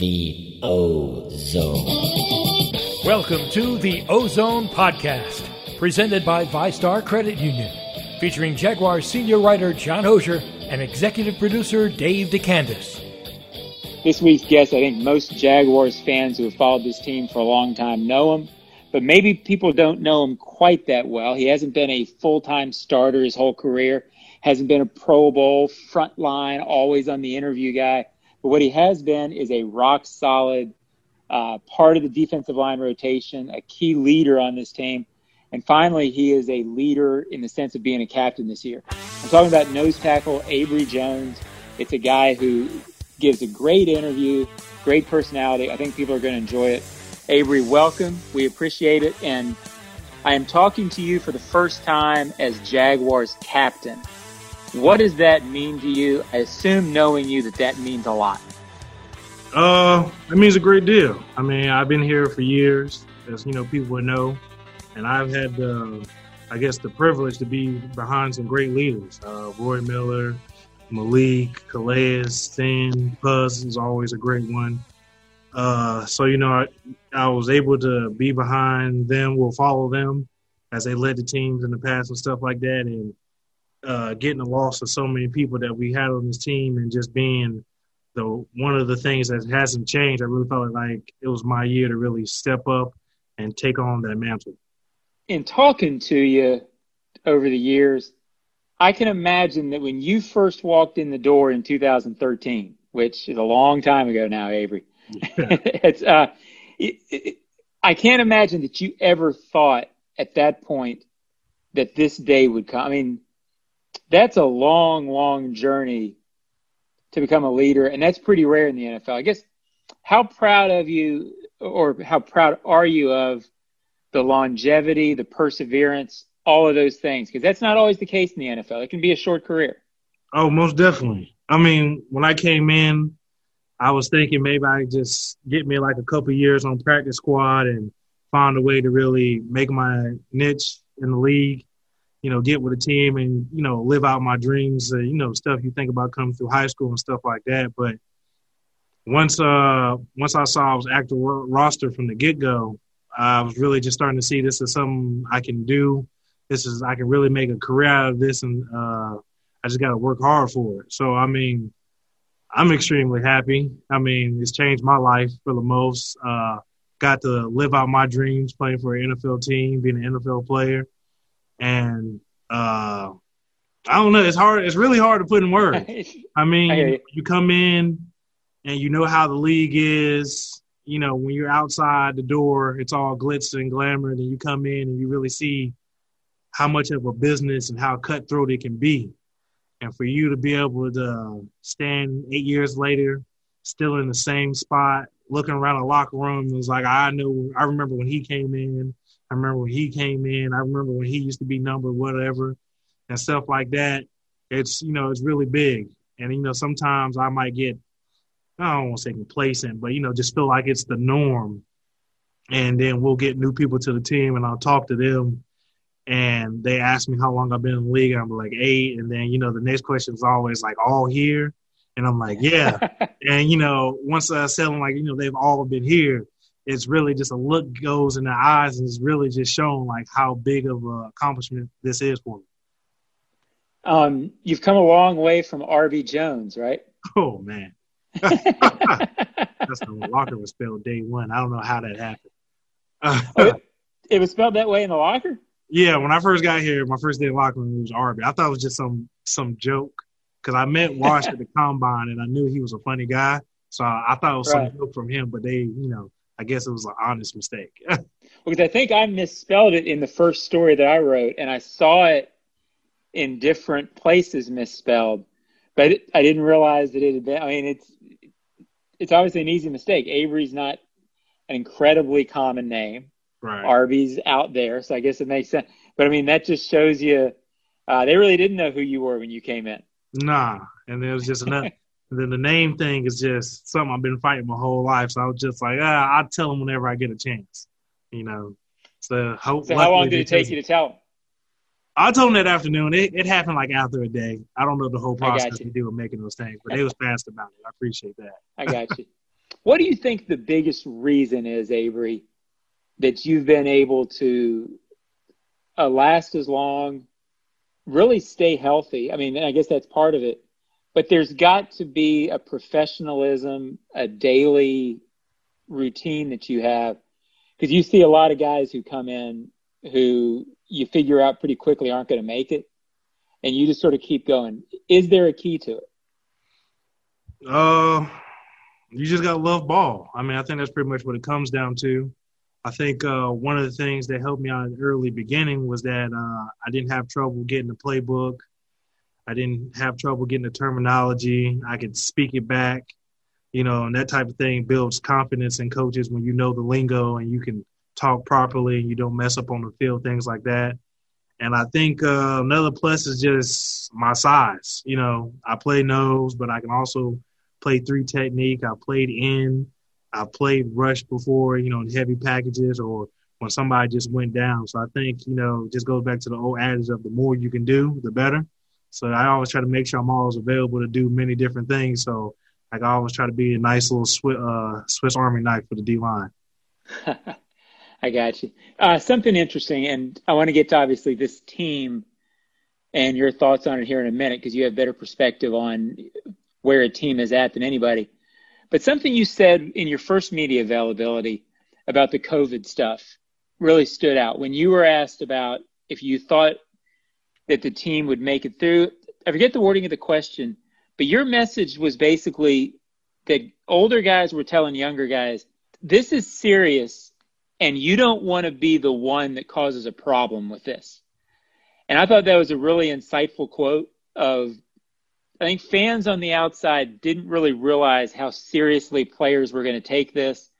The O-Zone. Welcome to the O-Zone Podcast, presented by VyStar Credit Union, featuring Jaguar senior writer John Oehser and executive producer Dave DeCandis. This week's guest, I think most Jaguars fans who have followed this team for a long time know him, but maybe people don't know him quite that well. He hasn't been a full time starter his whole career, hasn't been a Pro Bowl, front line, always on the interview guy. But what he has been is a rock solid uh, part of the defensive line rotation, a key leader on this team. And finally, he is a leader in the sense of being a captain this year. I'm talking about nose tackle Abry Jones. It's a guy who gives a great interview, great personality. I think people are going to enjoy it. Abry, welcome. We appreciate it. And I am talking to you for the first time as Jaguars captain. What does that mean to you? I assume knowing you that that means a lot. Uh, it means a great deal. I mean, I've been here for years, as you know, people would know, and I've had the, I guess, the privilege to be behind some great leaders. Uh, Roy Miller, Malik, Calais, Stan, Puz is always a great one. Uh, so you know, I, I was able to be behind them. We'll follow them as they led the teams in the past and stuff like that, and uh, getting the loss of so many people that we had on this team, and just being the one of the things that hasn't changed. I really felt like it was my year to really step up and take on that mantle. In talking to you over the years, I can imagine that when you first walked in the door in 2013, which is a long time ago now, Abry. it's uh, it, it, I can't imagine that you ever thought at that point that this day would come. I mean, that's a long, long journey to become a leader, and that's pretty rare in the NFL. I guess how proud of you, or how proud are you of the longevity, the perseverance, all of those things? Because that's not always the case in the NFL. It can be a short career. Oh, most definitely. I mean, when I came in, I was thinking maybe I just get me like a couple years on practice squad and find a way to really make my niche in the league you know, get with a team and, you know, live out my dreams, uh, you know, stuff you think about coming through high school and stuff like that. But once, uh, once I saw I was active roster from the get go, I was really just starting to see this is something I can do. This is, I can really make a career out of this and, uh, I just got to work hard for it. So, I mean, I'm extremely happy. I mean, it's changed my life for the most. Uh, got to live out my dreams playing for an NFL team, being an NFL player and uh, I don't know. It's hard. It's really hard to put in words. I mean, I you come in and you know how the league is. You know, when you're outside the door, it's all glitz and glamour. And you come in and you really see how much of a business and how cutthroat it can be. And for you to be able to stand eight years later, still in the same spot, looking around a locker room, it was like I know. I remember when he came in. I remember when he came in. I remember when he used to be number whatever and stuff like that. It's you know it's really big, and you know sometimes I might get I don't want to say complacent, but you know just feel like it's the norm. And then we'll get new people to the team, and I'll talk to them, and they ask me how long I've been in the league. I'm like eight, and then you know the next question is always like all here, and I'm like yeah, and you know once I tell them like you know they've all been here, it's really just a look goes in the eyes and it's really just showing like how big of an accomplishment this is for me. Um, you've come a long way from RB Jones, right? Oh man. That's the locker was spelled day one. I don't know how that happened. oh, it, it, was spelled that way in the locker? Yeah, when I first got here, my first day in locker room was RB. I thought it was just some some joke because I met Wash at the combine and I knew he was a funny guy. So I, I thought it was right. some joke from him, but they, you know, I guess it was an honest mistake. because I think I misspelled it in the first story that I wrote, and I saw it in different places misspelled, but it, I didn't realize that it had been. I mean, it's it's obviously an easy mistake. Abry's not an incredibly common name. Right. Arby's out there, so I guess it makes sense. But I mean, that just shows you uh, they really didn't know who you were when you came in. Nah, and it was just another. And then the name thing is just something I've been fighting my whole life. So I was just like, ah, I'll tell them whenever I get a chance, you know. So, hope, so how long did it take you to tell them? I told them that afternoon. It, it happened like after a day. I don't know the whole process we do with making those things, but they was fast about it. I appreciate that. I got you. What do you think the biggest reason is, Abry, that you've been able to uh, last as long, really stay healthy? I mean, I guess that's part of it, but there's got to be a professionalism, a daily routine that you have. Because you see a lot of guys who come in who you figure out pretty quickly aren't going to make it and you just sort of keep going. Is there a key to it? Uh you just got to love ball. I mean i think that's pretty much what it comes down to. I think uh, one of the things that helped me out in the early beginning was that uh, i didn't have trouble getting the playbook i didn't have trouble getting the terminology i could speak it back you know, and that type of thing builds confidence in coaches when you know the lingo and you can talk properly and you don't mess up on the field, things like that. And I think uh, another plus is just my size. You know, I play nose, but I can also play three technique. I played in, I played rush before, you know, in heavy packages or when somebody just went down. So I think, you know, just goes back to the old adage of the more you can do, the better. So I always try to make sure I'm always available to do many different things. So like I always try to be a nice little Swiss, uh, Swiss Army knife for the D line. I got you. Uh, something interesting, and I want to get to obviously this team and your thoughts on it here in a minute because you have better perspective on where a team is at than anybody. But something you said in your first media availability about the COVID stuff really stood out when you were asked about if you thought that the team would make it through. I forget the wording of the question, but your message was basically that older guys were telling younger guys, this is serious and you don't want to be the one that causes a problem with this. And I thought that was a really insightful quote of I think fans on the outside didn't really realize how seriously players were going to take this,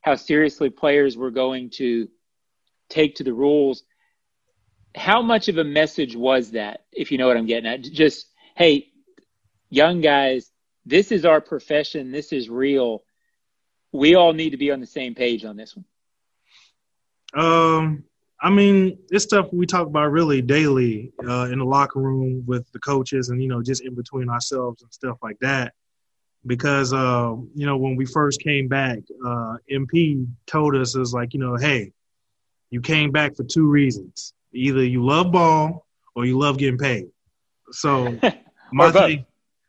how seriously players were going to take to the rules. How much of a message was that, if you know what I'm getting at? Just, hey, young guys, this is our profession. This is real. We all need to be on the same page on this one. Um, I mean, it's stuff we talk about really daily uh, in the locker room with the coaches, and you know, just in between ourselves and stuff like that. Because uh, you know, when we first came back, uh, MP told us is like, you know, hey, you came back for two reasons: either you love ball or you love getting paid. So my thing,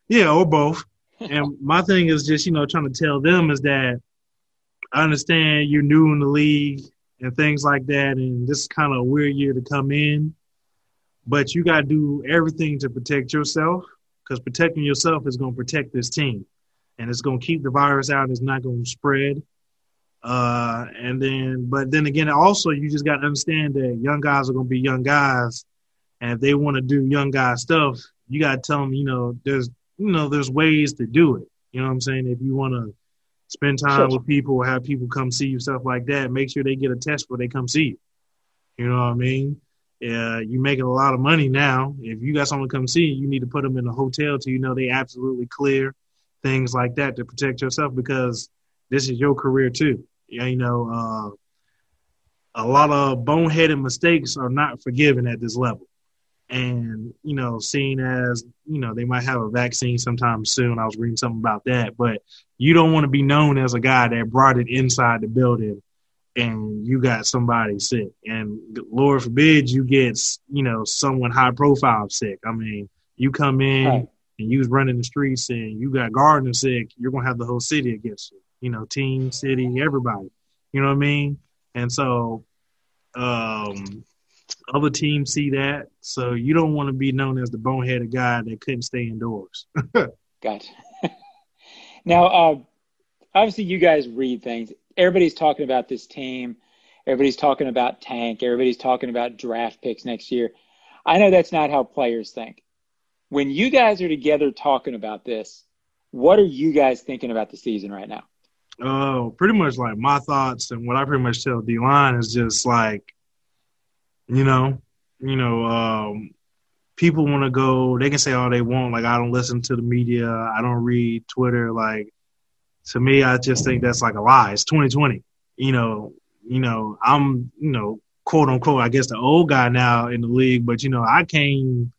yeah, or both. and my thing is just, you know, trying to tell them is that I understand you're new in the league and things like that, and this is kind of a weird year to come in, but you got to do everything to protect yourself because protecting yourself is going to protect this team and it's going to keep the virus out. It's not going to spread. Uh, and then, but then again, also you just got to understand that young guys are going to be young guys, and if they want to do young guy stuff, you got to tell them, you know, there's you know, there's ways to do it. You know what I'm saying? If you want to spend time sure. with people or have people come see you, stuff like that, make sure they get a test before they come see you. You know what I mean? Yeah, you're making a lot of money now. If you got someone to come see you, you need to put them in a hotel till you know they absolutely clear, things like that to protect yourself because this is your career too. Yeah, you know, uh, a lot of boneheaded mistakes are not forgiven at this level and you know seeing as you know they might have a vaccine sometime soon i was reading something about that but you don't want to be known as a guy that brought it inside the building and you got somebody sick and lord forbid you get you know someone high profile sick i mean you come in right. and you was running the streets and you got gardner sick you're gonna have the whole city against you you know team city everybody you know what i mean and so um other teams see that, so you don't want to be known as the boneheaded guy that couldn't stay indoors. gotcha. now, uh, obviously, you guys read things. Everybody's talking about this team. Everybody's talking about tank. Everybody's talking about draft picks next year. I know that's not how players think. When you guys are together talking about this, what are you guys thinking about the season right now? Oh, pretty much like my thoughts and what I pretty much tell D line is just like you know, you know, um, people want to go. They can say all they want. Like I don't listen to the media. I don't read Twitter. Like to me, I just think that's like a lie. It's 2020. You know, you know, I'm you know quote unquote I guess the old guy now in the league, but you know I came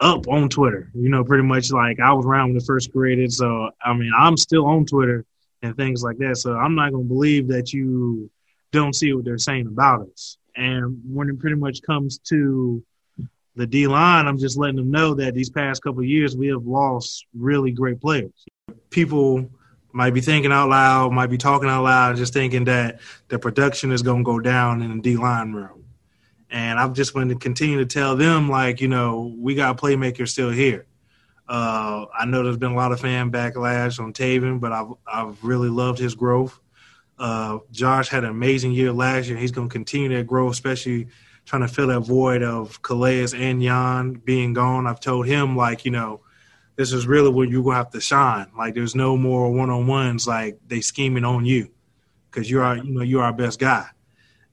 up on Twitter. You know, pretty much like I was around when it first created. So I mean, I'm still on Twitter. And things like that. So I'm not going to believe that you don't see what they're saying about us. And when it pretty much comes to the D line, I'm just letting them know that these past couple years we have lost really great players. People might be thinking out loud, might be talking out loud, just thinking that the production is going to go down in the D line room. And I'm just going to continue to tell them, like, you know, we got playmakers still here. Uh, I know there's been a lot of fan backlash on Taven, but I've I've really loved his growth. Uh, Josh had an amazing year last year. He's going to continue that growth, especially trying to fill that void of Calais and Jan being gone. I've told him like, you know, this is really where you're gonna have to shine. Like, there's no more one on ones. Like they scheming on you because you're our, you know, you're our best guy.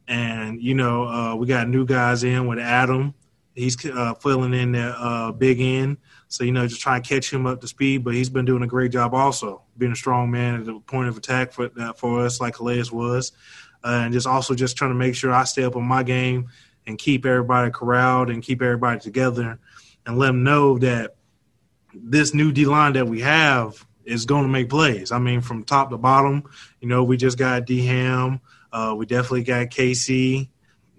And you know, uh, we got new guys in with Adam. He's uh, filling in the uh, big end. So, you know, just try and catch him up to speed. But he's been doing a great job also, being a strong man at the point of attack for uh, for us, like Calais was. Uh, and just also just trying to make sure I stay up on my game and keep everybody corralled and keep everybody together and let them know that this new D line that we have is going to make plays. I mean, from top to bottom, you know, we just got D Ham. Uh, we definitely got KC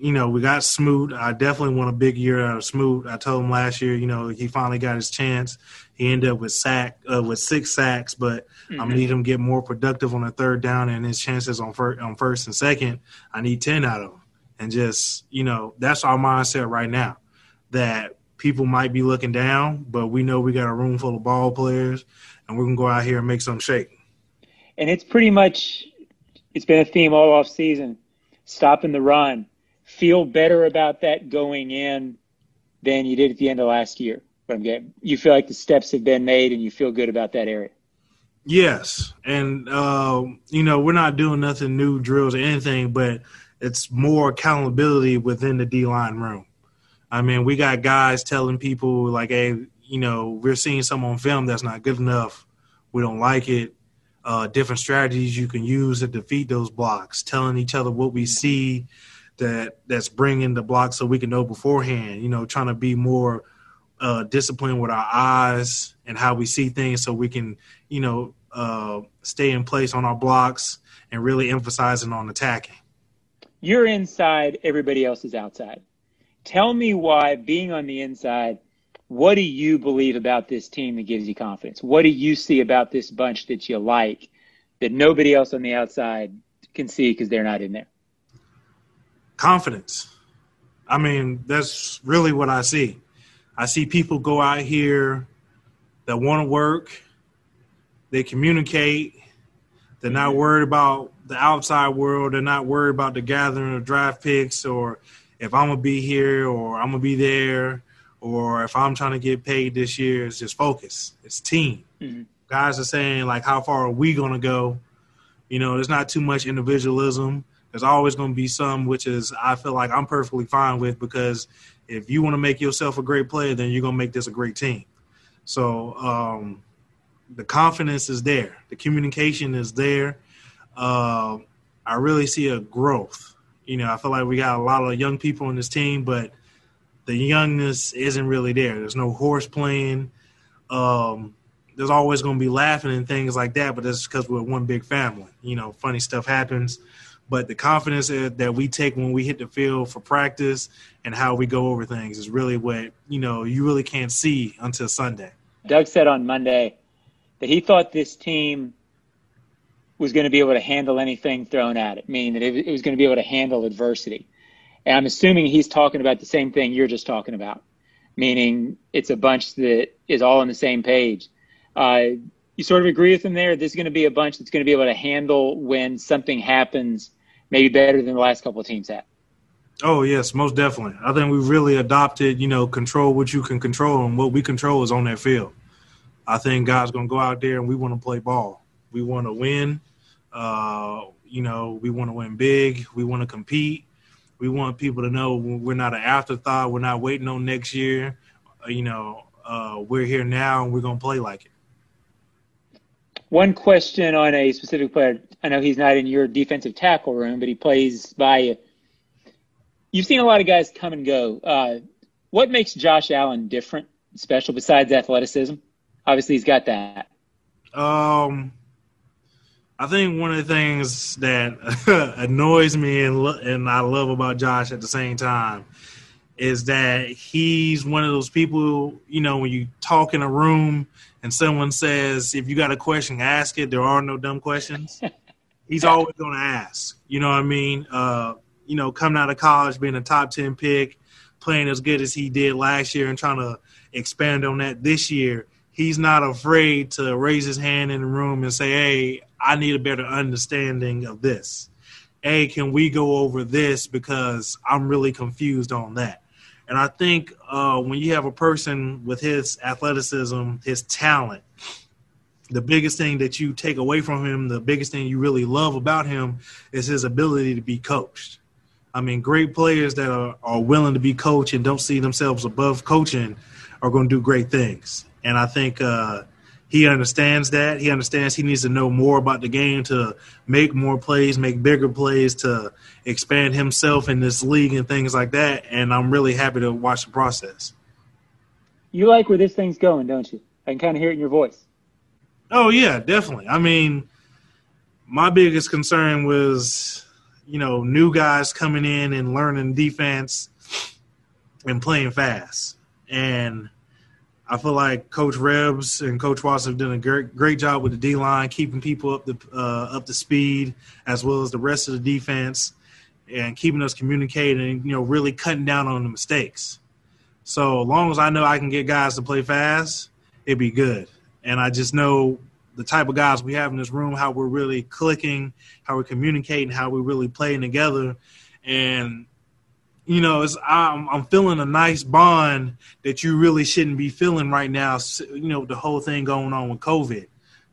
you know, we got Smoot. I definitely want a big year out of Smoot. I told him last year, you know, he finally got his chance. He ended up with sack uh, with six sacks, but mm-hmm. I need him to get more productive on the third down and his chances on first on first and second. I need ten out of him, and just you know, that's our mindset right now. That people might be looking down, but we know we got a room full of ball players, and we're gonna go out here and make some shake. And it's pretty much it's been a theme all off season, stopping the run feel better about that going in than you did at the end of last year? But I'm getting, you feel like the steps have been made and you feel good about that area. Yes, and uh, you know we're not doing nothing new drills or anything, but it's more accountability within the D line room. I mean, we got guys telling people like, "Hey, you know, we're seeing some on film that's not good enough. We don't like it. Uh, different strategies you can use to defeat those blocks. Telling each other what we see that that's bringing the block so we can know beforehand. You know, trying to be more uh, disciplined with our eyes and how we see things, so we can you know uh, stay in place on our blocks and really emphasizing on attacking. You're inside, everybody else is outside. Tell me why being on the inside. What do you believe about this team that gives you confidence? What do you see about this bunch that you like that nobody else on the outside can see because they're not in there? Confidence. I mean, that's really what I see. I see people go out here that want to work, they communicate, they're not worried about the outside world, they're not worried about the gathering of draft picks or if I'm gonna be here or I'm gonna be there or if I'm trying to get paid this year. It's just focus. It's team. Mm-hmm. Guys are saying like, how far are we gonna go? You know, there's not too much individualism. There's always going to be some which is I feel like I'm perfectly fine with because if you want to make yourself a great player, then you're going to make this a great team. So um, the confidence is there, the communication is there. Uh, I really see a growth. You know, I feel like we got a lot of young people on this team, but the youngness isn't really there. There's no horse playing. Um, there's always going to be laughing and things like that, but that's because we're one big family. You know, funny stuff happens but the confidence that we take when we hit the field for practice and how we go over things is really what you know you really can't see until Sunday. Doug said on Monday that he thought this team was going to be able to handle anything thrown at it, meaning that it was going to be able to handle adversity. And I'm assuming he's talking about the same thing you're just talking about, meaning it's a bunch that is all on the same page. Uh, you sort of agree with him there. This is going to be a bunch that's going to be able to handle when something happens maybe better than the last couple of teams have. Oh yes, most definitely. I think we really adopted, you know, control what you can control, and what we control is on that field. I think guys gonna go out there and we want to play ball. We want to win. Uh, you know, we want to win big. We want to compete. We want people to know we're not an afterthought. We're not waiting on next year. Uh, you know, uh, we're here now and we're gonna play like it. One question on a specific player. I know he's not in your defensive tackle room, but he plays by you. You've seen a lot of guys come and go. Uh, what makes Josh Allen different, special besides athleticism? Obviously, he's got that. Um, I think one of the things that annoys me and and I love about Josh at the same time is that he's one of those people, you know, when you talk in a room and someone says, if you got a question, ask it. There are no dumb questions. he's always going to ask. You know what I mean? Uh, you know, coming out of college, being a top 10 pick, playing as good as he did last year and trying to expand on that this year, he's not afraid to raise his hand in the room and say, hey, I need a better understanding of this. Hey, can we go over this because I'm really confused on that? And I think uh, when you have a person with his athleticism, his talent, the biggest thing that you take away from him, the biggest thing you really love about him is his ability to be coached. I mean, great players that are, are willing to be coached and don't see themselves above coaching are going to do great things. And I think uh, he understands that. He understands he needs to know more about the game to make more plays, make bigger plays, to expand himself in this league and things like that. And I'm really happy to watch the process. You like where this thing's going, don't you? I can kind of hear it in your voice. Oh yeah, definitely. I mean, my biggest concern was, you know, new guys coming in and learning defense and playing fast. And I feel like Coach Rebs and Coach Watson have done a great great job with the D line, keeping people up the uh, up to speed, as well as the rest of the defense, and keeping us communicating. You know, really cutting down on the mistakes. So as long as I know I can get guys to play fast, it'd be good. And I just know the type of guys we have in this room, how we're really clicking, how we're communicating, how we're really playing together. And you know, it's I'm, I'm feeling a nice bond that you really shouldn't be feeling right now. You know, the whole thing going on with COVID,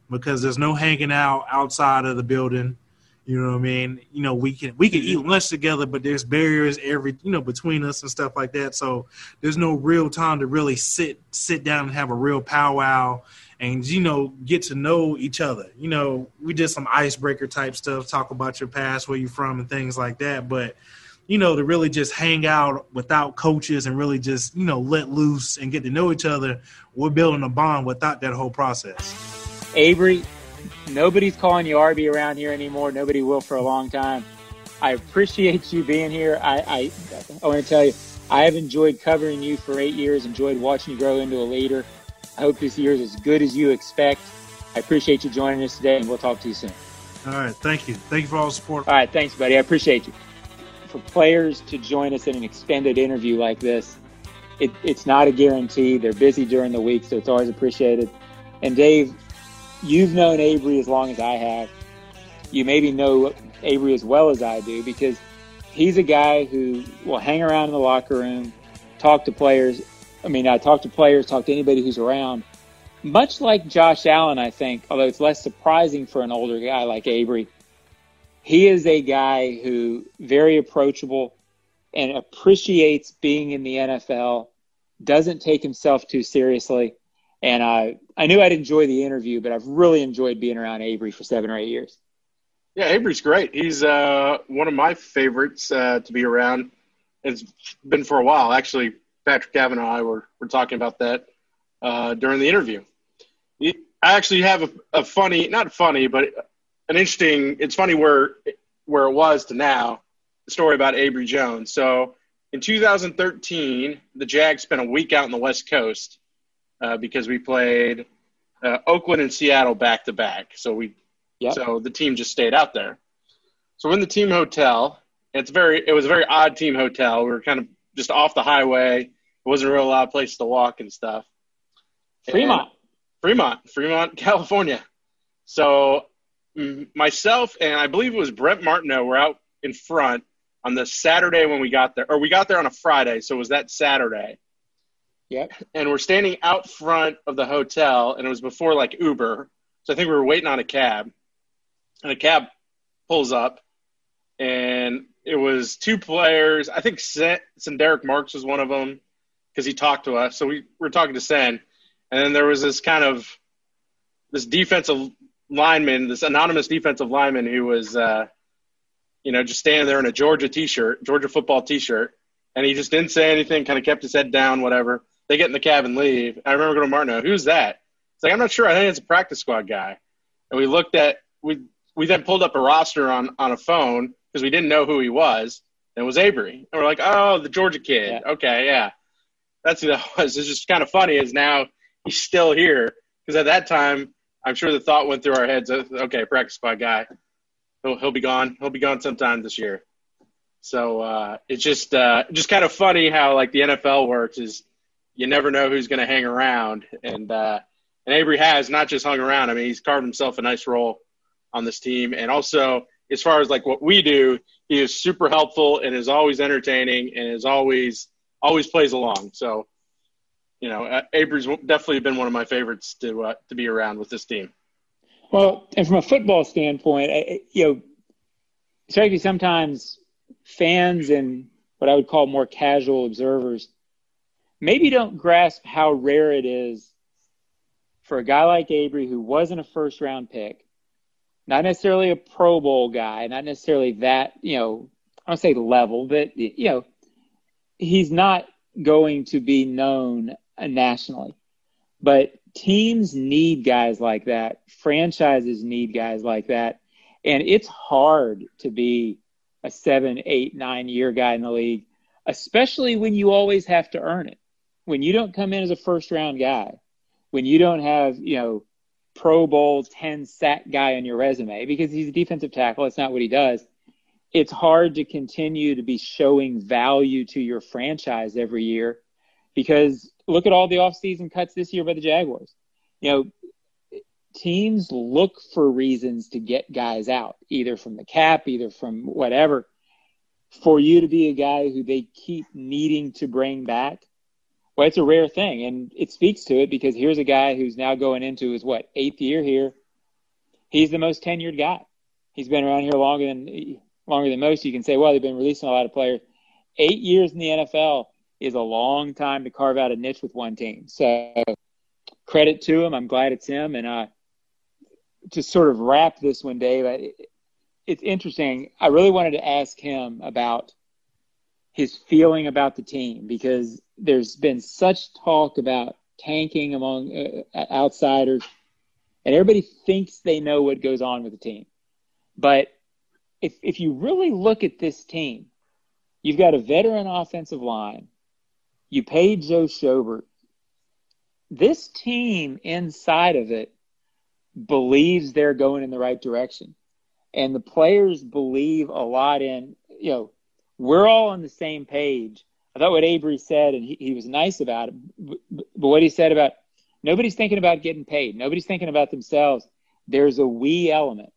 because there's no hanging out outside of the building. You know what I mean? You know, we can we can eat lunch together, but there's barriers every you know between us and stuff like that. So there's no real time to really sit sit down and have a real powwow and you know get to know each other. You know, we did some icebreaker type stuff, talk about your past, where you're from, and things like that. But you know, to really just hang out without coaches and really just, you know, let loose and get to know each other, we're building a bond without that whole process. Abry, nobody's calling you RB around here anymore. Nobody will for a long time. I appreciate you being here. I, I, I want to tell you, I have enjoyed covering you for eight years, enjoyed watching you grow into a leader. I hope this year is as good as you expect. I appreciate you joining us today, and we'll talk to you soon. All right. Thank you. Thank you for all the support. All right. Thanks, buddy. I appreciate you for players to join us in an extended interview like this, it, it's not a guarantee. They're busy during the week, so it's always appreciated. And Dave, you've known Abry as long as I have. You maybe know Abry as well as I do because he's a guy who will hang around in the locker room, talk to players. I mean, I talk to players, talk to anybody who's around. Much like Josh Allen, I think, although it's less surprising for an older guy like Abry, he is a guy who very approachable and appreciates being in the NFL, doesn't take himself too seriously. And I, I knew I'd enjoy the interview, but I've really enjoyed being around Abry for seven or eight years. Yeah, Abry's great. He's uh, one of my favorites uh, to be around. It's been for a while. Actually, Patrick Gavin and I were, were talking about that uh, during the interview. I actually have a, a funny, not funny, but an interesting. It's funny where where it was to now. The story about Abry Jones. So in 2013, the Jags spent a week out on the West Coast uh, because we played uh, Oakland and Seattle back to back. So we, yep. so the team just stayed out there. So we're in the team hotel. It's very, it was a very odd team hotel. We were kind of just off the highway. Wasn't a real lot of place to walk and stuff. Fremont. And Fremont, Fremont, California. So myself and I believe it was Brent Martineau were out in front on the Saturday when we got there, or we got there on a Friday, so it was that Saturday. Yep. And we're standing out front of the hotel, and it was before like Uber, so I think we were waiting on a cab, and a cab pulls up, and it was two players. I think Sen, Derek Marks was one of them because he talked to us. So we were talking to Sen, and then there was this kind of this defensive lineman, this anonymous defensive lineman who was, uh, you know, just standing there in a Georgia T-shirt, Georgia football T-shirt, and he just didn't say anything, kind of kept his head down, whatever. They get in the cab and leave. I remember going to Martin, who's that? It's like I'm not sure. I think it's a practice squad guy. And we looked at we we then pulled up a roster on on a phone because we didn't know who he was. And it was Abry, and we're like, oh, the Georgia kid. Yeah. Okay, yeah, that's who that was. It's just kind of funny is now he's still here because at that time I'm sure the thought went through our heads. uh, Okay, practice squad guy, he'll he'll be gone. He'll be gone sometime this year. So uh, it's just uh, just kind of funny how like the NFL works is you never know who's going to hang around, and uh, and Abry has not just hung around. I mean, he's carved himself a nice role on this team, and also as far as like what we do, he is super helpful and is always entertaining and is always always plays along. So you know, uh, Abry's definitely been one of my favorites to uh, to be around with this team. Well, and from a football standpoint, I, you know, me sometimes fans and what I would call more casual observers maybe don't grasp how rare it is for a guy like Abry who wasn't a first round pick, not necessarily a Pro Bowl guy, not necessarily that, you know, I don't say level, but, you know, he's not going to be known nationally. But teams need guys like that. Franchises need guys like that. And it's hard to be a seven, eight, nine year guy in the league, especially when you always have to earn it. When you don't come in as a first round guy, when you don't have, you know, Pro Bowl 10 sack guy on your resume because he's a defensive tackle. It's not what he does. It's hard to continue to be showing value to your franchise every year because look at all the offseason cuts this year by the Jaguars. You know, teams look for reasons to get guys out, either from the cap, either from whatever. For you to be a guy who they keep needing to bring back, well, it's a rare thing, and it speaks to it because here's a guy who's now going into his what eighth year here. He's the most tenured guy. He's been around here longer than longer than most. You can say, well, they've been releasing a lot of players. Eight years in the NFL is a long time to carve out a niche with one team. So credit to him. I'm glad it's him. And uh, to sort of wrap this one, Dave, it's interesting. I really wanted to ask him about his feeling about the team because there's been such talk about tanking among uh, outsiders, and everybody thinks they know what goes on with the team. But if if you really look at this team, you've got a veteran offensive line. You paid Joe Schobert. This team inside of it believes they're going in the right direction. And the players believe a lot in, you know, we're all on the same page. I thought what Abry said, and he, he was nice about it, but, but what he said about nobody's thinking about getting paid. Nobody's thinking about themselves. There's a we element.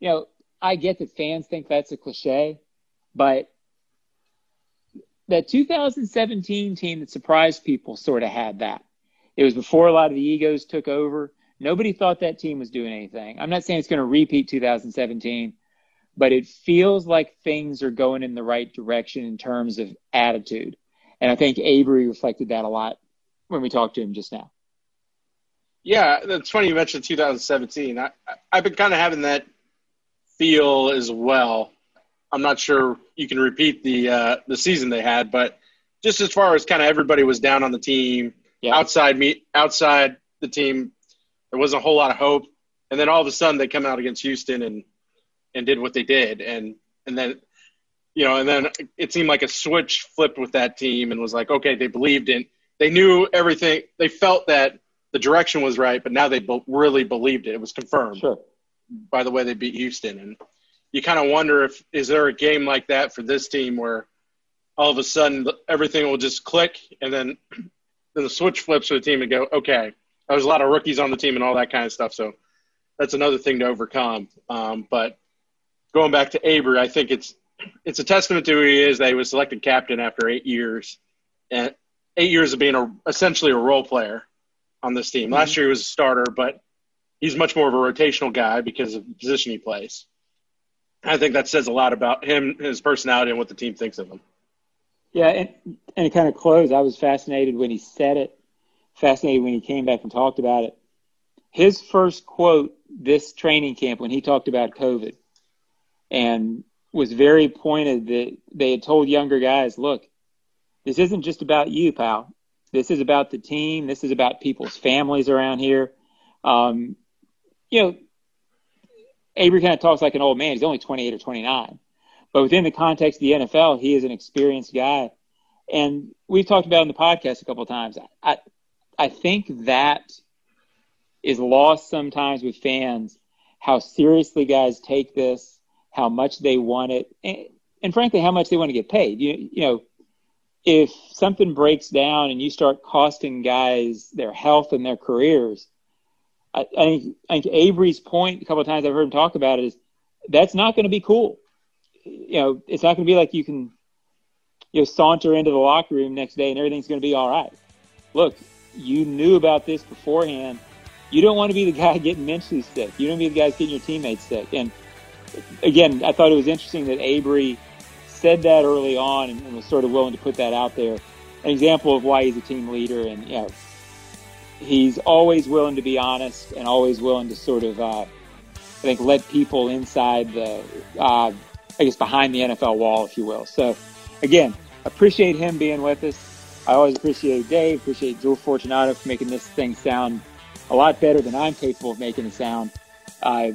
You know, I get that fans think that's a cliche, but that 2017 team that surprised people sort of had that. It was before a lot of the egos took over. Nobody thought that team was doing anything. I'm not saying it's going to repeat 2017, but it feels like things are going in the right direction in terms of attitude. And I think Abry reflected that a lot when we talked to him just now. Yeah, it's funny you mentioned 2017. I, I've been kind of having that feel as well. I'm not sure you can repeat the uh, the season they had, but just as far as kind of everybody was down on the team, Yeah. outside me, outside the team, there wasn't a whole lot of hope. And then all of a sudden they come out against Houston and and did what they did, and and then you know, and then it seemed like a switch flipped with that team and was like, okay, they believed in, they knew everything, they felt that the direction was right, but now they be- really believed it. It was confirmed Sure. By the way they beat Houston. And you kind of wonder if is there a game like that for this team where all of a sudden everything will just click and then then the switch flips for the team and go, okay, there's a lot of rookies on the team and all that kind of stuff. So that's another thing to overcome. Um, but going back to Abry, I think it's it's a testament to who he is that he was selected captain after eight years and eight years of being a, essentially a role player on this team. Last year he was a starter, but he's much more of a rotational guy because of the position he plays. I think that says a lot about him, his personality, and what the team thinks of him. Yeah, and and to kind of close, I was fascinated when he said it, fascinated when he came back and talked about it. His first quote this training camp when he talked about COVID and was very pointed that they had told younger guys, look, this isn't just about you, pal. This is about the team. This is about people's families around here. Um, you know, Abry kind of talks like an old man. He's only 28 or 29. But within the context of the NFL, he is an experienced guy. And we've talked about in the podcast a couple of times. I, I think that is lost sometimes with fans how seriously guys take this, how much they want it, and, and frankly, how much they want to get paid. You, you know, if something breaks down and you start costing guys their health and their careers, I, I think, I think Abry's point a couple of times I've heard him talk about it is that's not going to be cool. You know, it's not going to be like you can, you know, saunter into the locker room next day and everything's going to be all right. Look, you knew about this beforehand. You don't want to be the guy getting mentally sick. You don't want to be the guy getting your teammates sick. And again, I thought it was interesting that Abry said that early on and, and was sort of willing to put that out there. An example of why he's a team leader and, you know, he's always willing to be honest and always willing to sort of, uh, I think, let people inside the, uh, I guess, behind the NFL wall, if you will. So, again, appreciate him being with us. I always appreciate Dave, appreciate Joe Fortunato for making this thing sound a lot better than I'm capable of making it sound. Uh,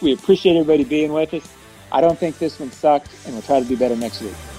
we appreciate everybody being with us. I don't think this one sucked, and we'll try to do better next week.